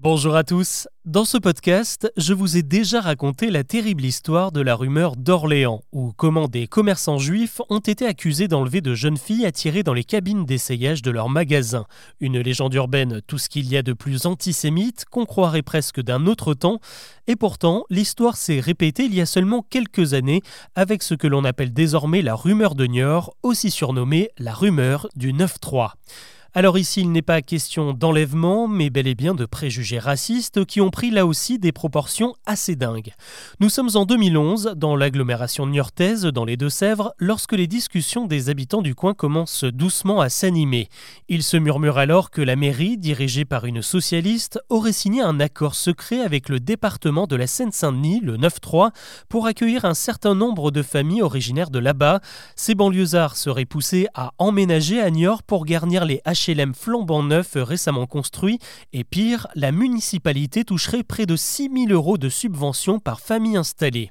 Bonjour à tous. Dans ce podcast, je vous ai déjà raconté la terrible histoire de la rumeur d'Orléans, où comment des commerçants juifs ont été accusés d'enlever de jeunes filles attirées dans les cabines d'essayage de leurs magasins. Une légende urbaine, tout ce qu'il y a de plus antisémite, qu'on croirait presque d'un autre temps, et pourtant l'histoire s'est répétée il y a seulement quelques années avec ce que l'on appelle désormais la rumeur de Niort, aussi surnommée la rumeur du 9-3. Alors ici, il n'est pas question d'enlèvement, mais bel et bien de préjugés racistes qui ont pris là aussi des proportions assez dingues. Nous sommes en 2011, dans l'agglomération niortaise, dans les Deux-Sèvres, lorsque les discussions des habitants du coin commencent doucement à s'animer. Il se murmure alors que la mairie, dirigée par une socialiste, aurait signé un accord secret avec le département de la Seine-Saint-Denis, le 9-3, pour accueillir un certain nombre de familles originaires de là-bas. Ces banlieusards seraient poussés à emménager à Niort pour garnir les HLM flambant neuf récemment construit et pire, la municipalité toucherait près de 6 000 euros de subventions par famille installée.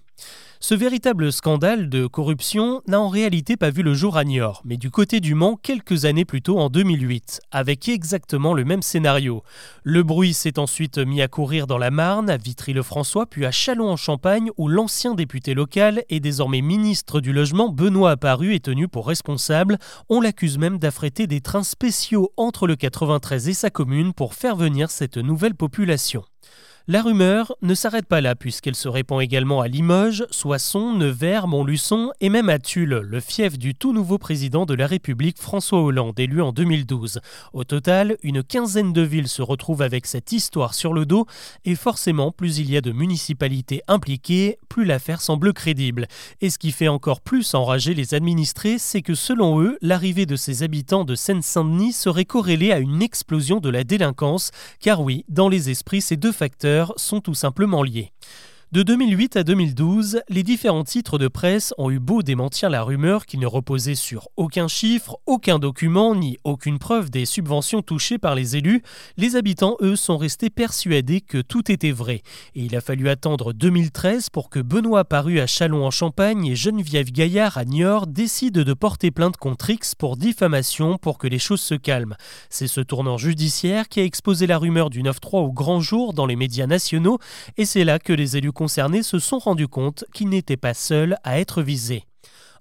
Ce véritable scandale de corruption n'a en réalité pas vu le jour à Niort, mais du côté du Mans quelques années plus tôt en 2008, avec exactement le même scénario. Le bruit s'est ensuite mis à courir dans la Marne, à Vitry-le-François, puis à Châlons-en-Champagne, où l'ancien député local et désormais ministre du Logement, Benoît Apparu, est tenu pour responsable. On l'accuse même d'affréter des trains spéciaux entre le 93 et sa commune pour faire venir cette nouvelle population. La rumeur ne s'arrête pas là puisqu'elle se répand également à Limoges, Soissons, Nevers, Montluçon et même à Tulle, le fief du tout nouveau président de la République François Hollande, élu en 2012. Au total, une quinzaine de villes se retrouvent avec cette histoire sur le dos et forcément, plus il y a de municipalités impliquées, plus l'affaire semble crédible. Et ce qui fait encore plus enrager les administrés, c'est que selon eux, l'arrivée de ces habitants de Seine-Saint-Denis serait corrélée à une explosion de la délinquance, car oui, dans les esprits, ces deux facteurs sont tout simplement liés. De 2008 à 2012, les différents titres de presse ont eu beau démentir la rumeur qui ne reposait sur aucun chiffre, aucun document ni aucune preuve des subventions touchées par les élus, les habitants, eux, sont restés persuadés que tout était vrai. Et il a fallu attendre 2013 pour que Benoît Paru à Châlons-en-Champagne et Geneviève Gaillard à Niort décident de porter plainte contre X pour diffamation pour que les choses se calment. C'est ce tournant judiciaire qui a exposé la rumeur du 9-3 au grand jour dans les médias nationaux et c'est là que les élus concernés se sont rendus compte qu'ils n'étaient pas seuls à être visés.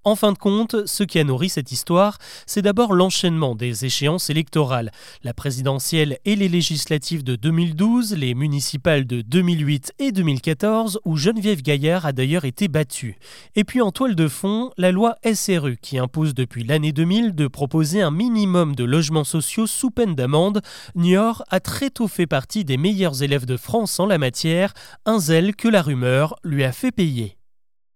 En fin de compte, ce qui a nourri cette histoire, c'est d'abord l'enchaînement des échéances électorales. La présidentielle et les législatives de 2012, les municipales de 2008 et 2014, où Geneviève Gaillard a d'ailleurs été battue. Et puis en toile de fond, la loi SRU, qui impose depuis l'année 2000 de proposer un minimum de logements sociaux sous peine d'amende. Niort a très tôt fait partie des meilleurs élèves de France en la matière, un zèle que la rumeur lui a fait payer.